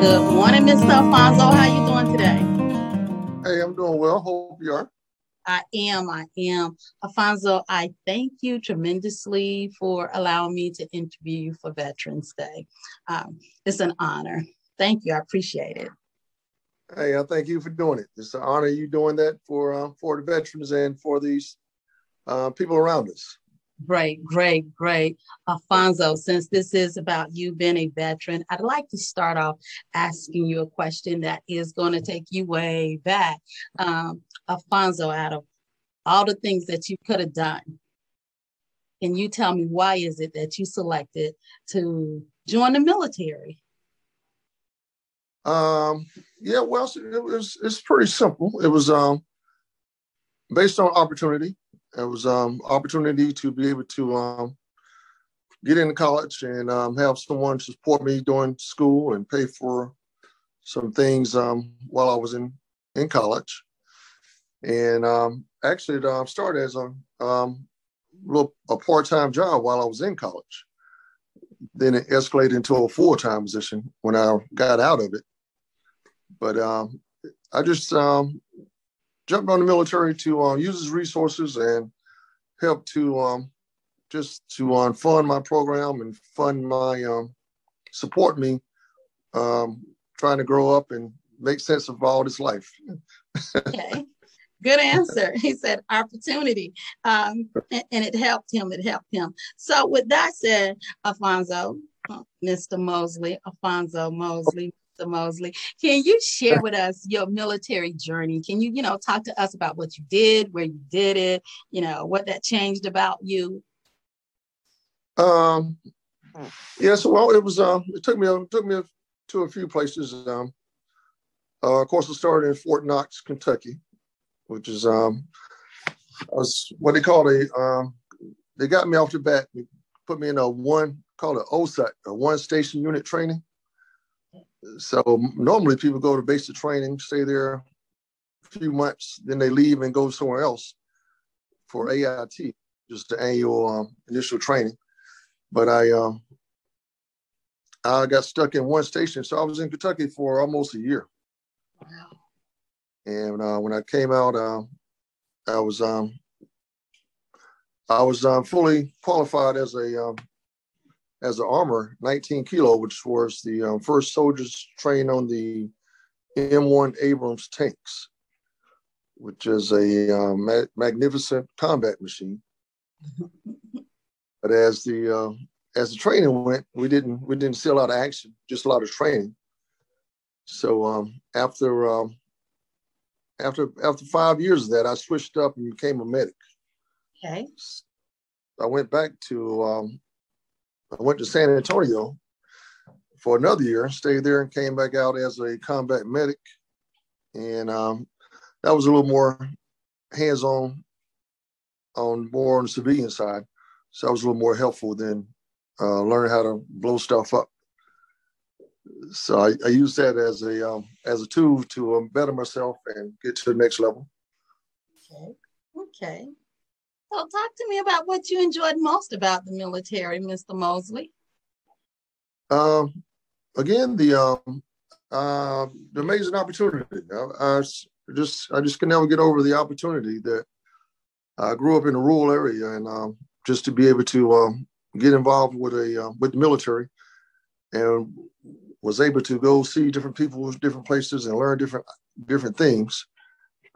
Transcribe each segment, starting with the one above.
Good morning, Mr. Alphonso. How you doing today? Hey, I'm doing well. Hope you are. I am. I am. Alphonso, I thank you tremendously for allowing me to interview you for Veterans Day. Um, it's an honor. Thank you. I appreciate it. Hey, I thank you for doing it. It's an honor you doing that for uh, for the veterans and for these uh, people around us. Great, great, great. Alphonso, since this is about you being a veteran, I'd like to start off asking you a question that is going to take you way back. Um, Alphonso, out of all the things that you could have done, can you tell me why is it that you selected to join the military? Um, yeah, well, it was it's pretty simple. It was um, based on opportunity. It was um, opportunity to be able to um, get into college and um, have someone support me during school and pay for some things um, while I was in in college. And um, actually, uh, started as a um, little a part time job while I was in college. Then it escalated into a full time position when I got out of it. But um, I just um, jumped on the military to uh, use his resources and help to um, just to um, fund my program and fund my um, support me um, trying to grow up and make sense of all this life. okay. Good answer. He said opportunity. Um, and, it helped him. It helped him. So, with that said, Alphonso, Mr. Mosley, Alphonso Mosley, Mr. Mosley. Can you share with us your military journey? Can you, you know, talk to us about what you did, where you did it, you know, what that changed about you? Um, yes, well, it was. Um, it took me. It took me to a few places. Um, uh, of course, I started in Fort Knox, Kentucky, which is um, was what they call a. Um, they got me off the bat. Put me in a one called an OSUT, a one station unit training so normally people go to basic training, stay there a few months, then they leave and go somewhere else for AIT, just the annual um, initial training. But I um, I got stuck in one station, so I was in Kentucky for almost a year. Wow. And uh, when I came out, uh, I was um, I was um, fully qualified as a um, as an armor 19 kilo, which was the um, first soldiers trained on the M1 Abrams tanks, which is a um, ma- magnificent combat machine. but as the uh, as the training went, we didn't we didn't see a lot of action, just a lot of training. So um, after um, after after five years of that, I switched up and became a medic. Okay. I went back to um, I went to San Antonio for another year, stayed there, and came back out as a combat medic. And um, that was a little more hands-on, on more on the civilian side. So I was a little more helpful than uh, learning how to blow stuff up. So I, I use that as a um, as a tool to um, better myself and get to the next level. Okay. Okay. So talk to me about what you enjoyed most about the military, Mr. Mosley. Um, again, the um, uh, the amazing opportunity. I, I, just I just can never get over the opportunity that I grew up in a rural area, and um, just to be able to um, get involved with a uh, with the military, and was able to go see different people, different places, and learn different different things.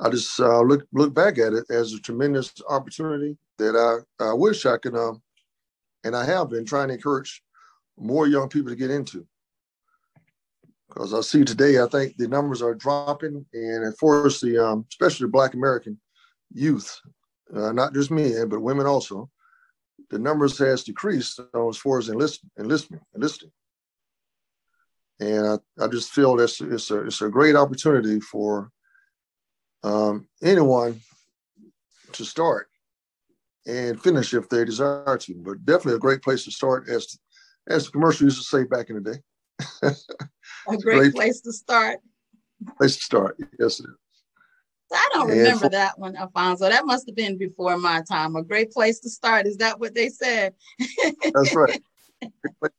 I just uh, look look back at it as a tremendous opportunity that I, I wish I could, um, and I have been trying to encourage more young people to get into. Because I see today, I think the numbers are dropping, and of course, the um, especially the Black American youth, uh, not just men but women also, the numbers has decreased as far as enlist, enlistment, enlisting. And I, I just feel this it's a it's a great opportunity for um, anyone to start and finish if they desire to. But definitely a great place to start, as as the commercial used to say back in the day. a great, great, place to start. Place to start. Yes, it is. I don't remember for, that one, Alphonso. That must have been before my time. A great place to start. Is that what they said? That's right.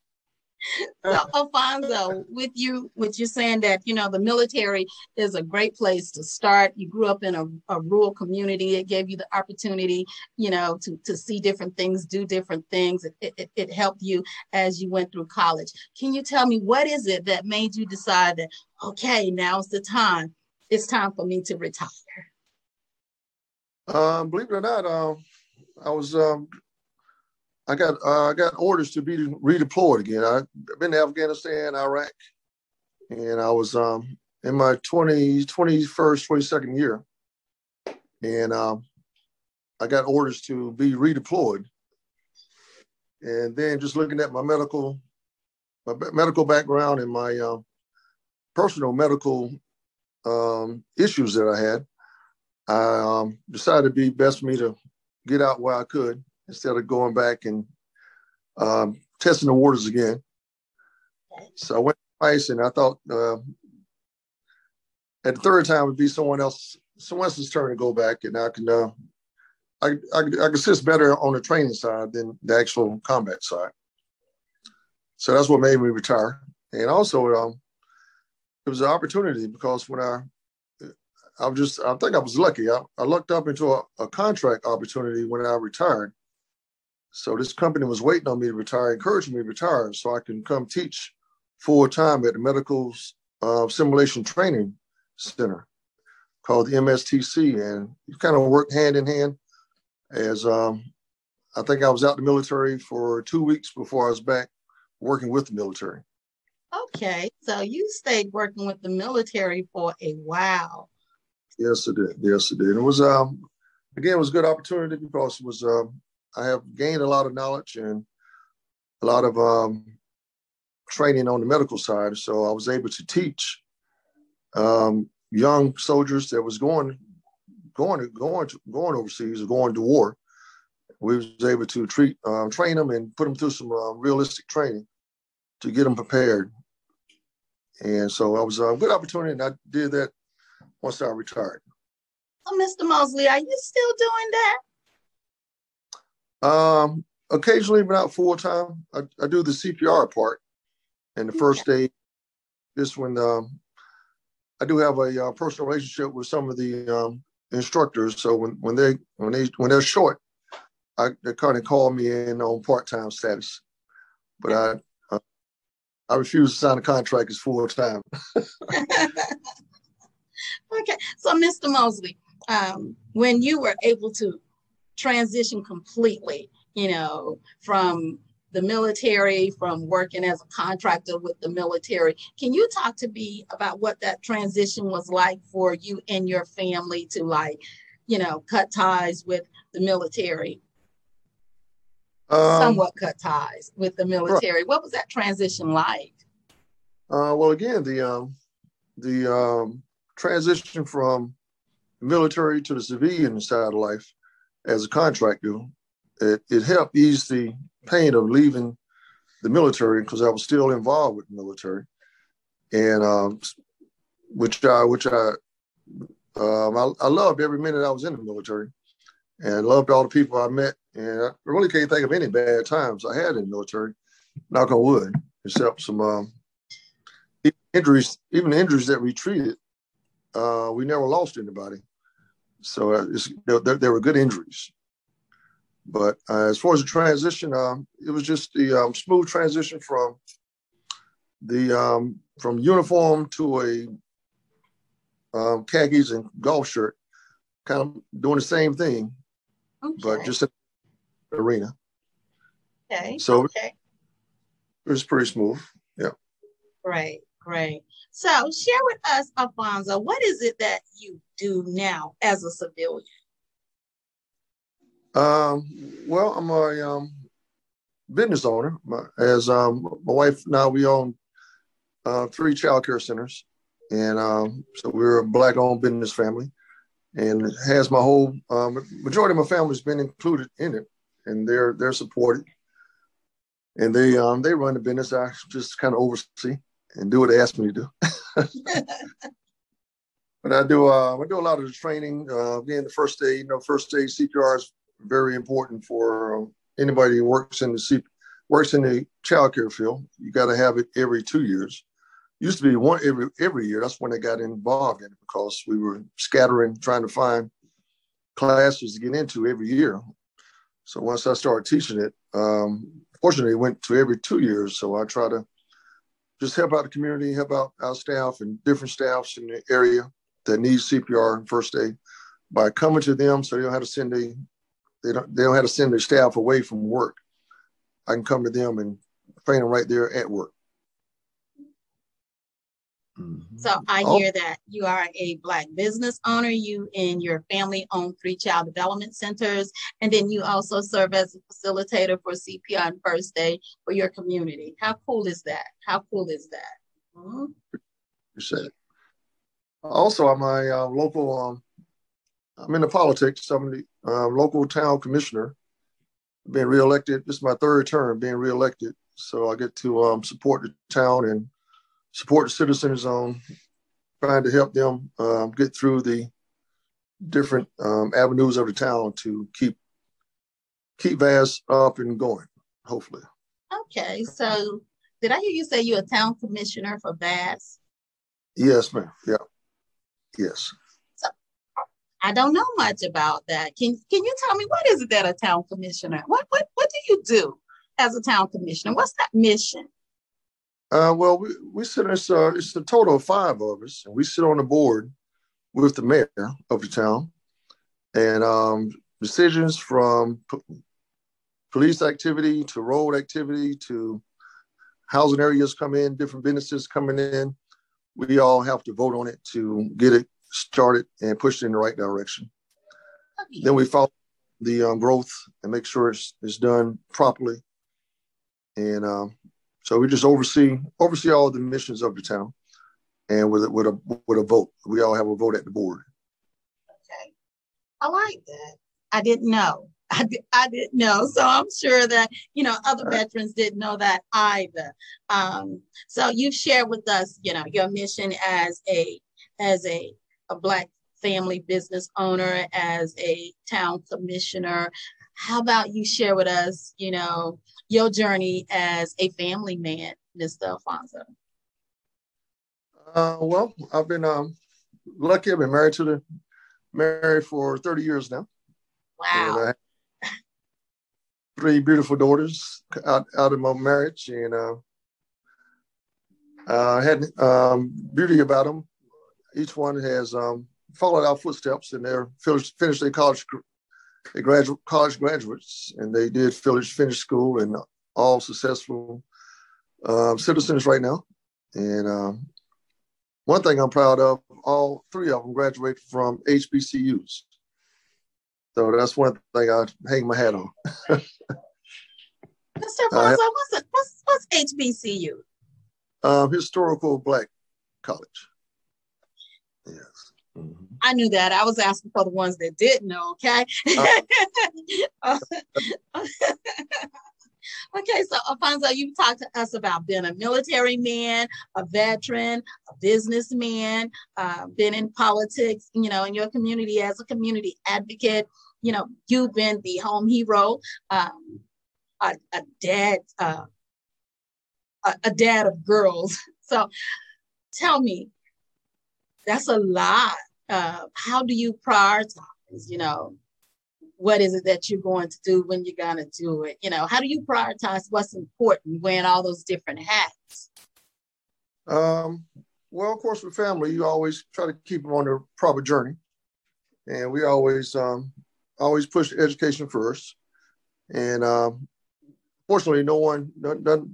so Alphonso, with you, with you saying that you know the military is a great place to start. You grew up in a, a rural community. It gave you the opportunity, you know, to to see different things, do different things. It, it, it helped you as you went through college. Can you tell me what is it that made you decide that okay, now's the time? It's time for me to retire. Um, believe it or not, um, I was um, I got uh, I got orders to be redeployed again. I've been to Afghanistan, Iraq, and I was um, in my 20, 21st, 22nd year. And um, I got orders to be redeployed. And then just looking at my medical, my medical background and my uh, personal medical um, issues that I had, I um, decided it'd be best for me to get out while I could instead of going back and um, testing the waters again. So I went twice, and I thought uh, at the third time would be someone else, someone else's turn to go back, and I can uh, I, I, I could assist better on the training side than the actual combat side. So that's what made me retire, and also um, it was an opportunity because when I I was just I think I was lucky. I, I looked up into a, a contract opportunity when I retired so this company was waiting on me to retire, encouraging me to retire so I can come teach full time at the Medical uh, Simulation Training Center called the MSTC. And you kind of worked hand in hand as um, I think I was out the military for two weeks before I was back working with the military. Okay, so you stayed working with the military for a while. Yes, it did. Yes, it did. It was um again, it was a good opportunity because it was um I have gained a lot of knowledge and a lot of um, training on the medical side. So I was able to teach um, young soldiers that was going going going to, going overseas or going to war. We was able to treat um, train them and put them through some uh, realistic training to get them prepared. And so I was a good opportunity, and I did that once I retired. So, Mr. Mosley, are you still doing that? Um, occasionally, but not full time. I, I, do the CPR part and the first aid. This when um, I do have a uh, personal relationship with some of the um, instructors. So when when they when they when they're short, I they kind of call me in on part time status. But I uh, I refuse to sign a contract as full time. okay, so Mr. Mosley, um, when you were able to transition completely, you know, from the military, from working as a contractor with the military. Can you talk to me about what that transition was like for you and your family to like, you know, cut ties with the military? Um, Somewhat cut ties with the military. Right. What was that transition like? Uh, well, again, the um, the um, transition from military to the civilian side of life as a contractor, it, it helped ease the pain of leaving the military because I was still involved with the military, and um, which I which I, um, I I loved every minute I was in the military, and loved all the people I met, and I really can't think of any bad times I had in the military. Knock on wood, except some um, injuries, even injuries that we treated, uh, we never lost anybody. So uh, there, there, were good injuries. But uh, as far as the transition, um, it was just the um, smooth transition from the um, from uniform to a um, khakis and golf shirt, kind of doing the same thing, okay. but just in the arena. Okay. So okay. it was pretty smooth. Yeah. Great, great. So share with us, Alphonso, what is it that you do now as a civilian? Um, well, I'm a um, business owner. As um, my wife now, we own uh, three child care centers, and um, so we're a black-owned business family, and has my whole um, majority of my family's been included in it, and they're they're supported, and they um, they run the business. I just kind of oversee and do what they ask me to do. but I do uh, I do a lot of the training. Uh, being the first aid, you know, first aid CPR is very important for um, anybody who works in the C- works in the child care field. You got to have it every two years. Used to be one every every year. That's when I got involved in it because we were scattering, trying to find classes to get into every year. So once I started teaching it, um, fortunately, it went to every two years. So I try to just help out the community, help out our staff and different staffs in the area that need CPR and first aid by coming to them so they don't have to send a they don't they don't have to send their staff away from work. I can come to them and train them right there at work. Mm-hmm. So I oh. hear that you are a Black business owner. You and your family own three child development centers, and then you also serve as a facilitator for CPR and First Aid for your community. How cool is that? How cool is that? Mm-hmm. Appreciate Also, I'm a uh, local. Um, I'm in the politics. I'm the uh, local town commissioner. Being reelected. This is my third term being reelected, so I get to um, support the town and support the citizens on trying to help them um, get through the different um, avenues of the town to keep keep Vass up and going. Hopefully. Okay, so did I hear you say you're a town commissioner for Vass? Yes, ma'am. Yeah. Yes. So I don't know much about that. Can Can you tell me what is it that a town commissioner? What What What do you do as a town commissioner? What's that mission? Uh, well, we, we sit, it's, uh, it's a total of five of us, and we sit on the board with the mayor of the town. And um, decisions from p- police activity to road activity to housing areas come in, different businesses coming in, we all have to vote on it to get it started and pushed in the right direction. Okay. Then we follow the um, growth and make sure it's, it's done properly. And um, so we just oversee oversee all the missions of the town, and with a, with a with a vote, we all have a vote at the board. Okay, I like that. I didn't know. I, I didn't know. So I'm sure that, you know, other veterans didn't know that either. Um, so you've shared with us, you know, your mission as a as a, a black family business owner, as a town commissioner. How about you share with us, you know, your journey as a family man, Mr. Alphonso? Uh, well, I've been um, lucky. I've been married to the married for 30 years now. Wow. Three beautiful daughters out, out of my marriage, and uh, uh, had um, beauty about them. Each one has um, followed our footsteps, and they're finished, finished their college they graduate college graduates, and they did finish finish school and all successful um, citizens right now. And um, one thing I'm proud of, all three of them graduated from HBCUs. So that's one thing I hang my hat on. Mr. Fonzo, uh, what's, what's, what's HBCU? Um, Historical Black College. Yes. Mm-hmm. I knew that. I was asking for the ones that didn't know, okay? Uh, okay, so Alphonso, you talked to us about being a military man, a veteran, a businessman, uh, been in politics, you know, in your community as a community advocate. You know, you've been the home hero, um, a, a, dad, uh, a, a dad of girls. So tell me, that's a lot uh, how do you prioritize? You know, what is it that you're going to do when you're going to do it? You know, how do you prioritize what's important wearing all those different hats? Um, well, of course, with family, you always try to keep them on the proper journey, and we always um, always push education first. And um, fortunately, no one, none, none,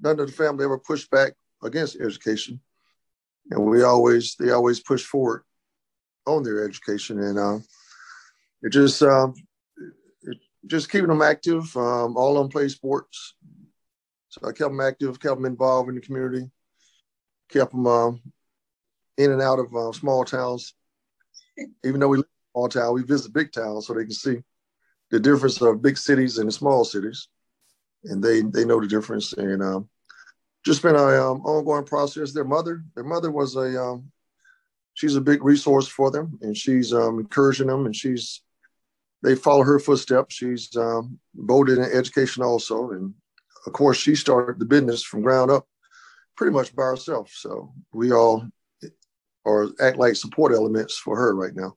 none of the family ever pushed back against education, and we always they always push forward on their education, and uh, it just um, just keeping them active. Um, all them play sports, so I kept them active, kept them involved in the community, kept them um, in and out of uh, small towns. Even though we live in small town, we visit big towns so they can see the difference of big cities and small cities, and they they know the difference. And um, just been a um, ongoing process. Their mother, their mother was a um, she's a big resource for them, and she's um, encouraging them, and she's they follow her footsteps. She's um, voted in education also, and of course, she started the business from ground up, pretty much by herself. So we all are act like support elements for her right now.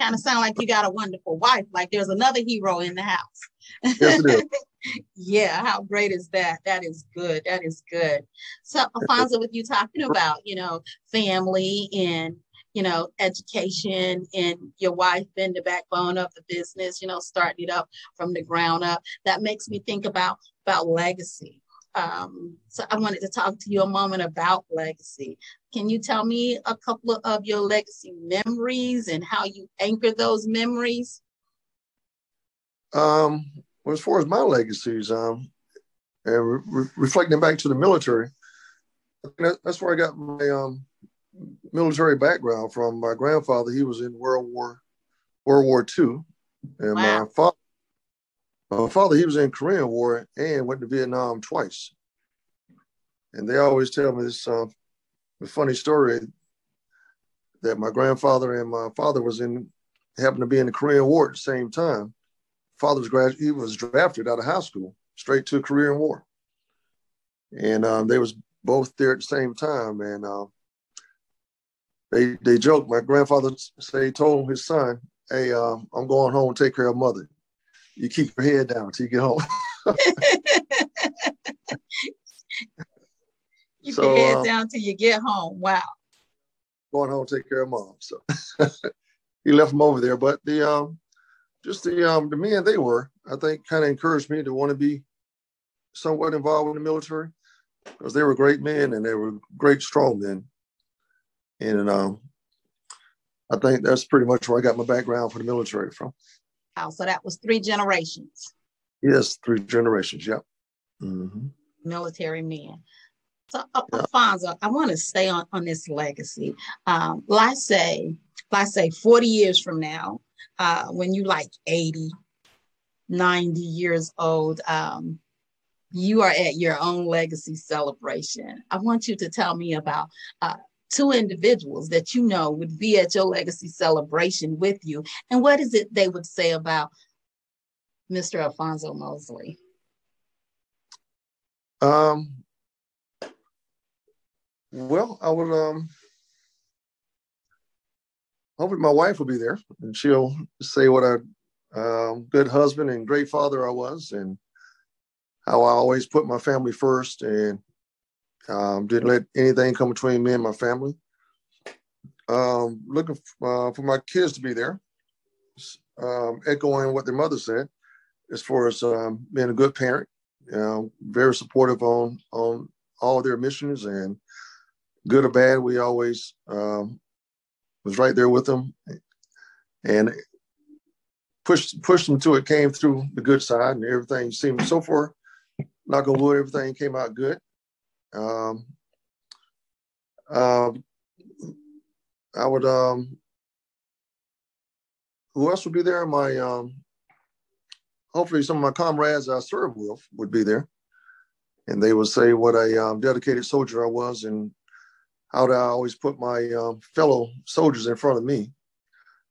Kind of sound like you got a wonderful wife. Like there's another hero in the house. Yes, it is. yeah, how great is that? That is good. That is good. So, Alphonso, with you talking about, you know, family and you know, education and your wife being the backbone of the business, you know, starting it up from the ground up. That makes me think about about legacy. Um, so I wanted to talk to you a moment about legacy. Can you tell me a couple of your legacy memories and how you anchor those memories? Um, well, as far as my legacies, um, and re- reflecting back to the military, that's where I got my um, military background from. My grandfather, he was in World War World War II, and wow. my father, my father, he was in Korean War and went to Vietnam twice. And they always tell me this uh, funny story that my grandfather and my father was in happened to be in the Korean War at the same time father was grad he was drafted out of high school straight to Korean War, and um, they was both there at the same time. And uh, they they joked. My grandfather say told his son, "Hey, uh, I'm going home to take care of mother. You keep your head down till you get home." keep so, your head um, down till you get home. Wow. Going home to take care of mom. So he left him over there, but the um, just the um, the men they were, I think, kind of encouraged me to want to be somewhat involved in the military because they were great men and they were great strong men. And um, I think that's pretty much where I got my background for the military from. Wow, so that was three generations. Yes, three generations. Yep. Mm-hmm. Military men. So, uh, yeah. Alphonso, I want to stay on, on this legacy. Um, let's say, let's say 40 years from now, uh, when you like 80, 90 years old, um, you are at your own legacy celebration. I want you to tell me about uh, two individuals that you know would be at your legacy celebration with you. And what is it they would say about Mr. Alphonso Mosley? Um, well, I would um, hopefully my wife will be there and she'll say what a um, good husband and great father I was and how I always put my family first and um, didn't let anything come between me and my family. Um, looking uh, for my kids to be there, um, echoing what their mother said, as far as um, being a good parent, you know, very supportive on on all their missions and good or bad, we always um, was right there with them and pushed pushed them to it came through the good side and everything seemed so far knock on wood everything came out good um, um, i would um, who else would be there my um, hopefully some of my comrades i served with would be there and they would say what a um, dedicated soldier i was and how do I always put my um, fellow soldiers in front of me,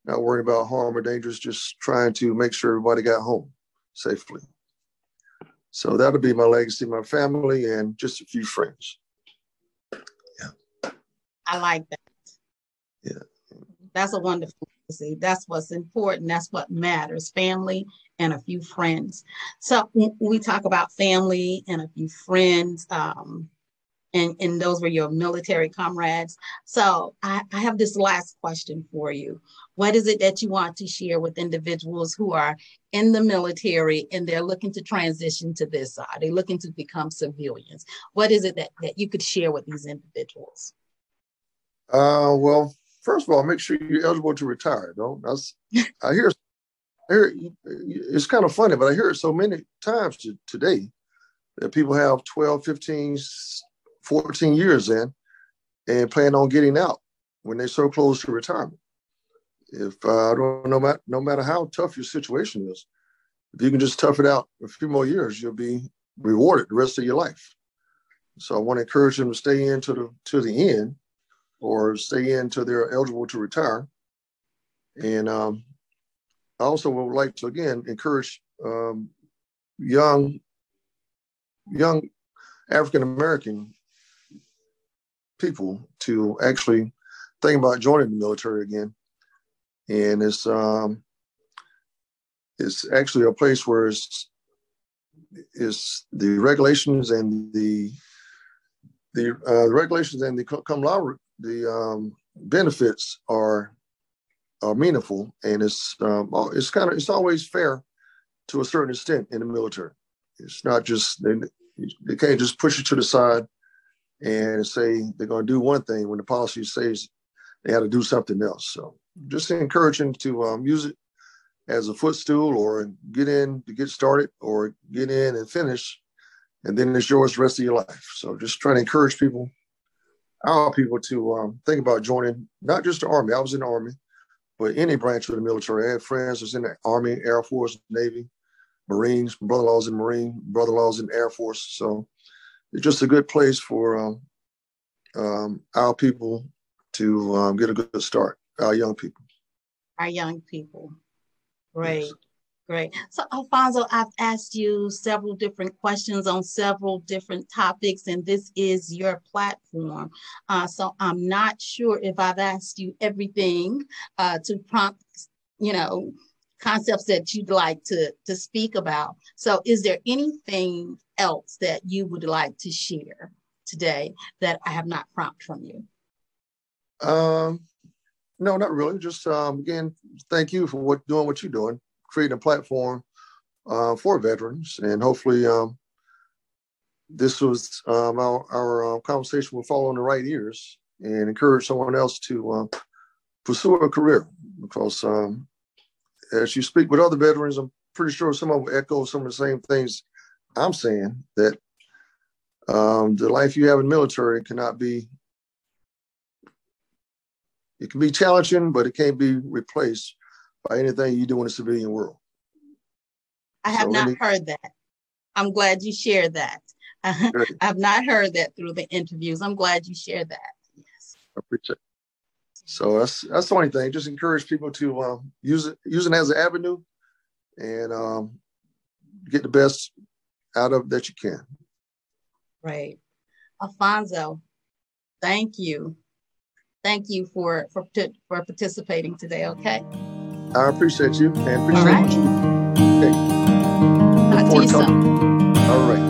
not worrying about harm or dangers, just trying to make sure everybody got home safely. So that'll be my legacy, my family, and just a few friends. Yeah. I like that. Yeah. That's a wonderful legacy. That's what's important. That's what matters family and a few friends. So we talk about family and a few friends, um, and, and those were your military comrades. So I, I have this last question for you. What is it that you want to share with individuals who are in the military and they're looking to transition to this side? They're looking to become civilians. What is it that, that you could share with these individuals? Uh, well, first of all, make sure you're eligible to retire. Don't that's I hear, I hear it's kind of funny, but I hear it so many times to, today that people have 12, 15, 14 years in and plan on getting out when they're so close to retirement. If uh, I don't know, no matter how tough your situation is, if you can just tough it out a few more years, you'll be rewarded the rest of your life. So I want to encourage them to stay in to the to the end or stay in until they're eligible to retire. And um, I also would like to again encourage um, young young African American people to actually think about joining the military again. And it's um, it's actually a place where it's, it's the regulations and the the, uh, regulations and the come law the um, benefits are are meaningful and it's um, it's kind of it's always fair to a certain extent in the military. It's not just they, they can't just push it to the side and say they're going to do one thing when the policy says they had to do something else. So just encouraging to um, use it as a footstool or get in to get started or get in and finish, and then it's yours the rest of your life. So just trying to encourage people, our people to um, think about joining not just the Army. I was in the Army, but any branch of the military. I had friends was in the Army, Air Force, Navy, Marines. Brother-in-law's in Marine, brother-in-law's in Air Force. So it's just a good place for um, um, our people to um, get a good start, our young people. Our young people. Great. Yes. Great. So, Alphonso, I've asked you several different questions on several different topics, and this is your platform. Uh, so, I'm not sure if I've asked you everything uh, to prompt, you know, concepts that you'd like to, to speak about. So, is there anything else that you would like to share today that I have not prompted from you? Um, no, not really. Just um, again, thank you for what doing what you're doing, creating a platform uh, for veterans, and hopefully, um, this was um, our our uh, conversation will fall on the right ears and encourage someone else to uh, pursue a career. Because um, as you speak with other veterans, I'm pretty sure some of them echo some of the same things I'm saying that um, the life you have in military cannot be it can be challenging, but it can't be replaced by anything you do in the civilian world. I have so not any, heard that. I'm glad you shared that. I've not heard that through the interviews. I'm glad you shared that. Yes. I appreciate it. So that's that's the only thing. Just encourage people to um, use it use it as an avenue and um, get the best out of that you can. Right. Alphonso, thank you thank you for for for participating today. Okay. I appreciate you and appreciate All right. you. Okay. Talk to you soon.